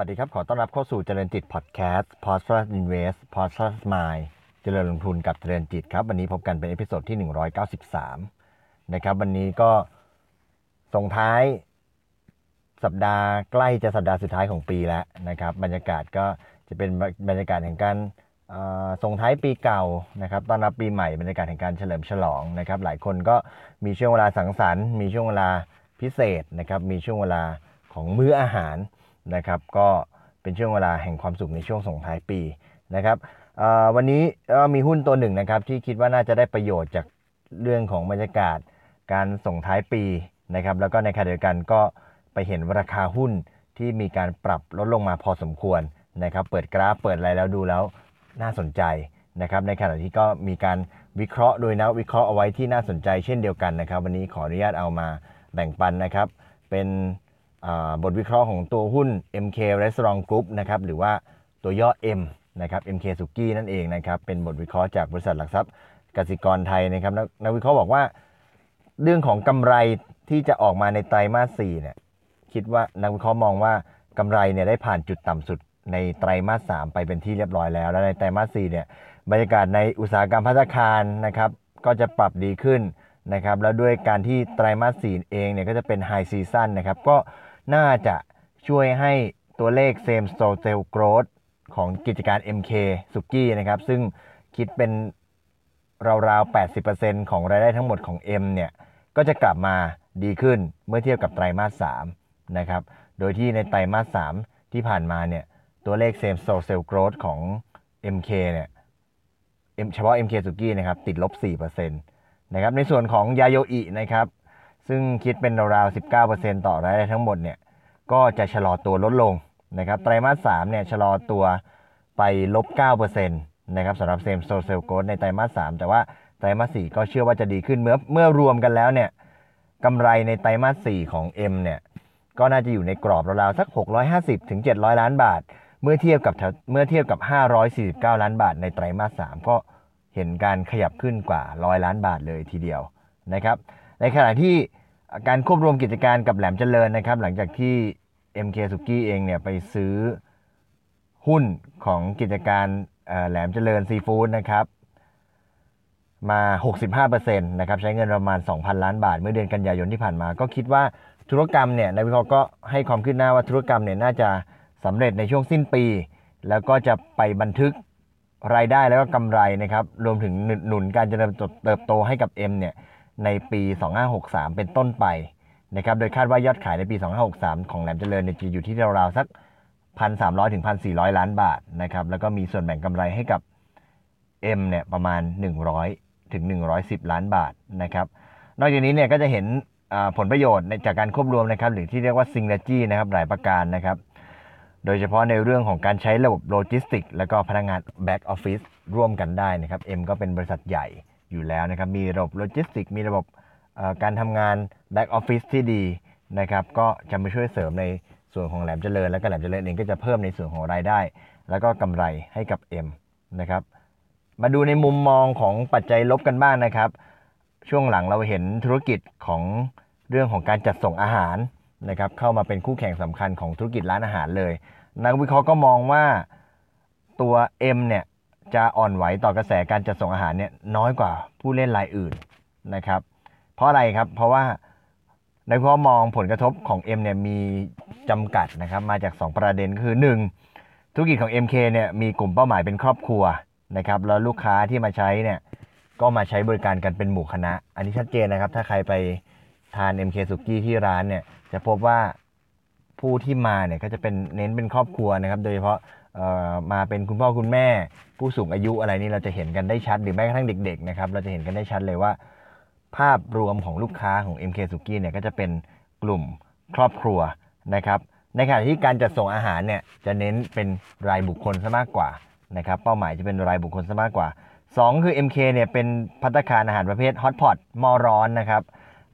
สวัสดีครับ ขอต้อนรับเข้าสู่เจริญจิตพอดแคสต์ p o s t u r Invest p o s t u r Mind เจริญลงทุนกับเจริญจิตครับ วันนี้พบกันเป็น episode ที่ 193 นะครับ วันนี้ก็ส่งท้ายสัปดาห์ใกล้จะสัปดาห์สุดท้ายของปีแล้วนะครับ บรรยากาศก็จะเป็นบรรยากาศแห่งการส่งท้ายปีเก่านะครับต้อนรับปีใหม่บรรยากาศแห่งการเฉลิมฉลองนะครับ หลายคนก็มีช่วงเวลาสังสรรค์ มีช่วงเวลาพิเศษนะครับ มีช่วงเวลาของมื้ออาหาร นะครับก็เป็นช่วงเวลาแห่งความสุขในช่วงส่งท้ายปีนะครับวันนี้มีหุ้นตัวหนึ่งนะครับที่คิดว่าน่าจะได้ประโยชน์จากเรื่องของบรรยากาศการส่งท้ายปีนะครับแล้วก็ในขณะเดียวกันก็ไปเห็นราคาหุ้นที่มีการปรับลดลงมาพอสมควรนะครับเปิดกราฟเปิดอะไรแล้วดูแล้วน่าสนใจนะครับในขณะที่ก็มีการวิเคราะห์โดยนักวิเคราะห์เอาไว้ที่น่าสนใจเช่นเดียวกันนะครับ วันนี้ขออนุญาตเอามาแบ่งปันนะครับเป็น บทวิเคราะห์ของตัวหุ้น MK Restaurant Group นะครับหรือว่าตัวย่อ M นะครับ MK s u k i นั่นเองนะครับเป็นบทวิเคราะห์จากบริษัทหลักทรัพย์กสิกรไทยนะครับนักวิเคราะห์บอกว่า เรื่องของกำไรที่จะออกมาในไตรมาส4เนี่ยคิดว่านักวิเคราะห์มองว่ากำไรเนี่ยได้ผ่านจุดต่ำสุดในไตรมาส3ไปเป็นที่เรียบร้อยแล้ว แล้วในไตรมาส4เนี่ยบรรยากาศในอุตสาหกรรมพัฒนาคารนะครับก็จะปรับดีขึ้นนะครับแล้วด้วยการที่ไตรมาส4เองเนี่ยก็จะเป็นไฮซีซั o นนะครับก็ น่าจะช่วยให้ตัวเลข Same Store Sales Growth ของกิจการ MK สุกี้นะครับ ซึ่งคิดเป็นราวๆ 80%ของรายได้ทั้งหมดของ M เนี่ย ก็จะกลับมาดีขึ้นเมื่อเทียบกับไตรมาส3นะครับ โดยที่ในไตรมาส3ที่ผ่านมาเนี่ย ตัวเลข same store sales growth ของ MK เนี่ย เฉพาะ MK สุกี้นะครับ ติดลบ 4%นะครับ ในส่วนของยาโยอินะครับ ซึ่งคิดเป็นราวๆ19%ต่อรายได้ทั้งหมดเนี่ยก็จะชะลอตัวลดลงนะครับไตรมาส3เนี่ยชะลอตัวไปลบ9%นะครับสำหรับ same store sales growth ในไตรมาส3แต่ว่าไตรมาส4ก็เชื่อว่าจะดีขึ้นเมื่อเมื่อรวมกันแล้วเนี่ยกำไรในไตรมาส4ของ M เนี่ยก็น่าจะอยู่ในกรอบราวๆสัก 650ถึง700 ล้านบาท เมื่อเทียบกับเมื่อเทียบกับ 549 ล้านบาทในไตรมาส3ก็เห็นการขยับขึ้นกว่า 100 ล้านบาทเลยทีเดียวนะครับในขณะที่ การควบรวมกิจการกับแหลมเจริญนะครับ หลังจากที่ MK s u k i เองเนี่ยไปซื้อหุ้นของกิจการแหลมเจริญซีฟู้ดนะครับ มา 65%นะครับใช้เงินประมาณ 2,000 ล้านบาท เมื่อเดือนกันยายนที่ผ่านมา ก็คิดว่าธุรกรรมเนี่ยในายวิเคราะห์ก็ให้ความขึ้นหน้าว่าธุรกรรมเนี่ยน่าจะสำเร็จในช่วงสิ้นปี แล้วก็จะไปบันทึกรายได้แล้วก็กำไรนะครับ รวมถึงหนุนหนุนการเจริญเติบโตให้กับ M เนี่ย ในปี 2563 เป็นต้นไปนะครับ โดยคาดว่ายอดขายในปี 2563 ของแหลมเจริญเนี่ยจะอยู่ที่ราวๆสัก 1,300 ถึง 1,400 ล้านบาทนะครับ แล้วก็มีส่วนแบ่งกำไรให้กับ M เนี่ยประมาณ 100 ถึง 110 ล้านบาทนะครับ นอกจากนี้เนี่ยก็จะเห็นผลประโยชน์จากการควบรวมนะครับ หรือที่เรียกว่า Synergy นะครับหลายประการนะครับ โดยเฉพาะในเรื่องของการใช้ระบบโลจิสติก แล้วก็พนักงาน Back Office ร่วมกันได้นะครับ M ก็เป็นบริษัทใหญ่ อยู่แล้วนะครับ มีระบบโลจิสติก มีระบบการทำงาน Back Office ที่ดีนะครับ ก็จะมาช่วยเสริมในส่วนของแหลมเจริญ และก็แหลมเจริญเองก็จะเพิ่มในส่วนของรายได้ แล้วก็กำไรให้กับ M นะครับ มาดูในมุมมองของปัจจัยลบกันบ้างนะครับ ช่วงหลังเราเห็นธุรกิจของเรื่องของการจัดส่งอาหารนะครับเข้ามาเป็นคู่แข่งสำคัญของธุรกิจร้านอาหารเลย นักวิเคราะห์ก็มองว่าตัว M เนี่ย จะอ่อนไหวต่อกระแสการจัดส่งอาหารเนี่ยน้อยกว่าผู้เล่นรายอื่นนะครับ เพราะอะไรครับ เพราะว่าในักวิเคราะห์มองผลกระทบของ M เนี่ยมีจำกัดนะครับมาจาก 2 ประเด็นคือ 1 ธุรกิจของ MK เนี่ยมีกลุ่มเป้าหมายเป็นครอบครัวนะครับแล้วลูกค้าที่มาใช้เนี่ยก็มาใช้บริการกันเป็นหมู่คณะ อันนี้ชัดเจนนะครับ ถ้าใครไปทาน MK สุกี้ที่ร้านเนี่ยจะพบว่าผู้ที่มาเนี่ยก็จะเป็นเน้นเป็นครอบครัวนะครับ โดยเฉพาะ มาเป็นคุณพ่อคุณแม่ ผู้สูงอายุอะไรนี่เราจะเห็นกันได้ชัดหรือแม้กระทั่งเด็กๆนะครับเราจะเห็นกันได้ชัดเลยว่า ภาพรวมของลูกค้าของ MK s u k i เนี่ยก็จะเป็นกลุ่มครอบครัวนะครับในขณะที่การจัดส่งอาหารเนี่ยจะเน้นเป็นรายบุคคลซะมากกว่านะครับเป้าหมายจะเป็นรายบุคคลซะมากกว่า 2 คือ MK เนี่ยเป็นพัตคารอาหารประเภทฮอตพอตหม้อร้อนนะครับ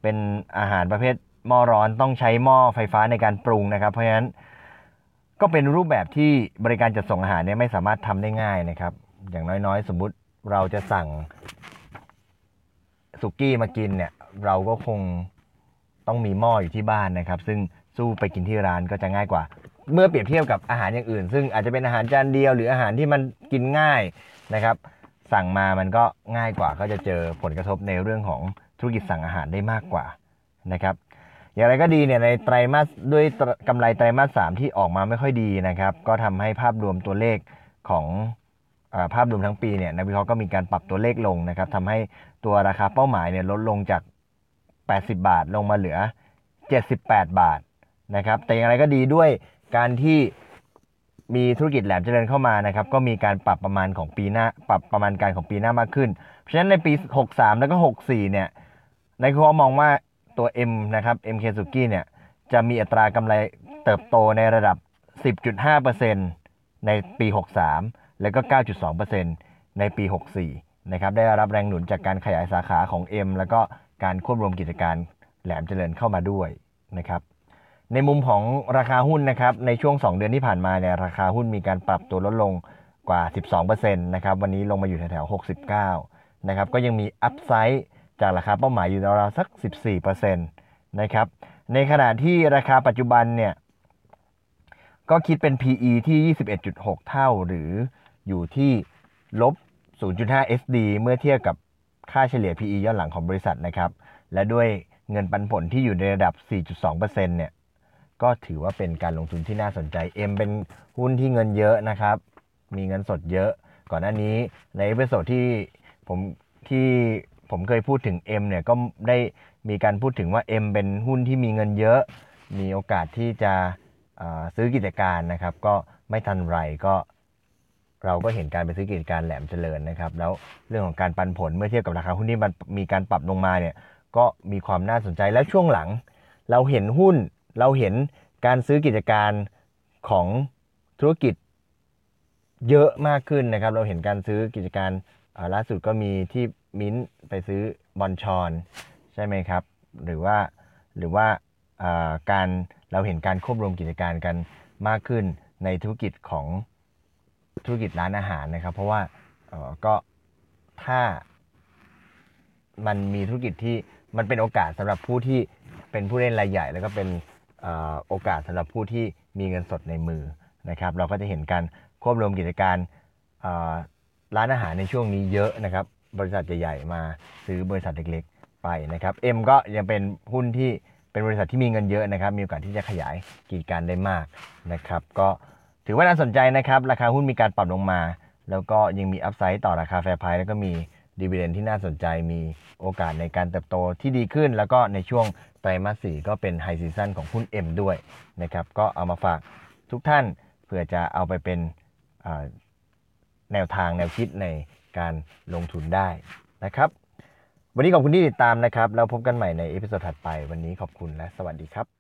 เป็นอาหารประเภทหม้อร้อนต้องใช้หม้อไฟฟ้าในการปรุงนะครับ เพราะฉะนั้น ก็เป็นรูปแบบที่บริการจัดส่งอาหารเนี่ยไม่สามารถทำได้ง่ายนะครับ อย่างน้อยๆ สมมุติเราจะสั่งสุกี้มากินเนี่ย เราก็คงต้องมีหม้ออยู่ที่บ้านนะครับ ซึ่งสู้ไปกินที่ร้านก็จะง่ายกว่า เมื่อเปรียบเทียบกับอาหารอย่างอื่น ซึ่งอาจจะเป็นอาหารจานเดียว หรืออาหารที่มันกินง่ายนะครับ สั่งมามันก็ง่ายกว่าก็จะเจอผลกระทบในเรื่องของธุรกิจสั่งอาหารได้มากกว่านะครับ อย่างไรก็ดีเนี่ยในไตรมาสด้วยกำไรไตรมาสสามที่ออกมาไม่ค่อยดีนะครับ ก็ทำให้ภาพรวมตัวเลขของอภาพรวมทั้งปีเนี่ยนักวิเคราะห์ก็มีการปรับตัวเลขลงนะครับทำให้ตัวราคาเป้าหมายเนี่ยลดลงจาก 80 บาทลงมาเหลือ 78 บาทนะครับ แต่อย่างไรก็ดีด้วยการที่มีธุรกิจแหลมเจริญเข้ามานะครับ ก็มีการปรับประมาณของปีหน้า ปรับประมาณการของปีหน้า มากขึ้น เพราะฉะนั้นในปี 63 แล้วก็ 64 เนี่ยนักวิเคราะห์มองว่า ตัว M นะครับ MK s u k i เนี่ยจะมีอัตรากำไรเติบโตในระดับ 10.5%ในปี 63 แล้วก็ 9.2%ในปี 64 นะครับ ได้รับแรงหนุนจากการขยายสาขาของ M แล้วก็การควบรวมกิจการแหลมเจริญเข้ามาด้วยนะครับ ในมุมของราคาหุ้นนะครับ ในช่วง 2 เดือนที่ผ่านมาเนี่ยราคาหุ้นมีการปรับตัวลดลงกว่า 12%นะครับ วันนี้ลงมาอยู่แถวๆ69 นะครับ ก็ยังมีอัพไซด์ จากราคาเป้าหมายอยู่ราวๆสัก 14%นะครับ ในขณะที่ราคาปัจจุบันเนี่ย ก็คิดเป็น PE ที่ 21.6 เท่าหรืออยู่ที่ลบ 0.5 SD เมื่อเทียบกับค่าเฉลี่ย PE ย้อนหลังของบริษัทนะครับ และด้วยเงินปันผลที่อยู่ในระดับ 4.2%เนี่ย ก็ถือว่าเป็นการลงทุนที่น่าสนใจ M เป็นหุ้นที่เงินเยอะนะครับ มีเงินสดเยอะ ก่อนหน้านี้ใน episode ที่ผมที่ ผมเคยพูดถึง M เนี่ยก็ได้มีการพูดถึงว่า M เป็นหุ้นที่มีเงินเยอะ มีโอกาสที่จะซื้อกิจการนะครับ ก็ไม่ทันไรก็เราก็เห็นการไปซื้อกิจการแหลมเจริญนะครับ แล้วเรื่องของการปันผลเมื่อเทียบกับราคาหุ้นที่มันมีการปรับลงมาเนี่ยก็มีความน่าสนใจแล้วช่วงหลัง เราเห็นหุ้นเราเห็นการซื้อกิจการของธุรกิจเยอะมากขึ้นนะครับ เราเห็นการซื้อกิจการล่าสุดก็มีที่มิ้น ไปซื้อบอลชอนใช่ไหมครับ หรือว่าหรือว่าการเราเห็นการควบรวมกิจการกันมากขึ้นในธุรกิจของธุรกิจร้านอาหารนะครับ เพราะว่าก็ถ้ามันมีธุรกิจที่มันเป็นโอกาสสำหรับผู้ที่เป็นผู้เล่นรายใหญ่ แล้วก็เป็นโอกาสสำหรับผู้ที่มีเงินสดในมือนะครับ เราก็จะเห็นการควบรวมกิจการร้านอาหารในช่วงนี้เยอะนะครับ บริษัทใหญ่ๆมาซื้อบริษัทเล็กๆไปนะครับ M ก็ยังเป็นหุ้นที่เป็นบริษัทที่มีเงินเยอะนะครับ มีโอกาสที่จะขยายกิจการได้มากนะครับ ก็ถือว่าน่าสนใจนะครับ ราคาหุ้นมีการปรับลงมา แล้วก็ยังมี upside ต่อราคา fair price แล้วก็มี dividend ที่น่าสนใจมีโอกาสในการเติบโตที่ดีขึ้น แล้วก็ในช่วงไตรมาสสี่ก็เป็น high season ของหุ้น M ด้วยนะครับ ก็เอามาฝากทุกท่านเพื่อจะเอาไปเป็นแนวทางแนวคิดใน การลงทุนได้นะครับ วันนี้ขอบคุณที่ติดตามนะครับ แล้วพบกันใหม่ใน episode ถัดไป วันนี้ขอบคุณและสวัสดีครับ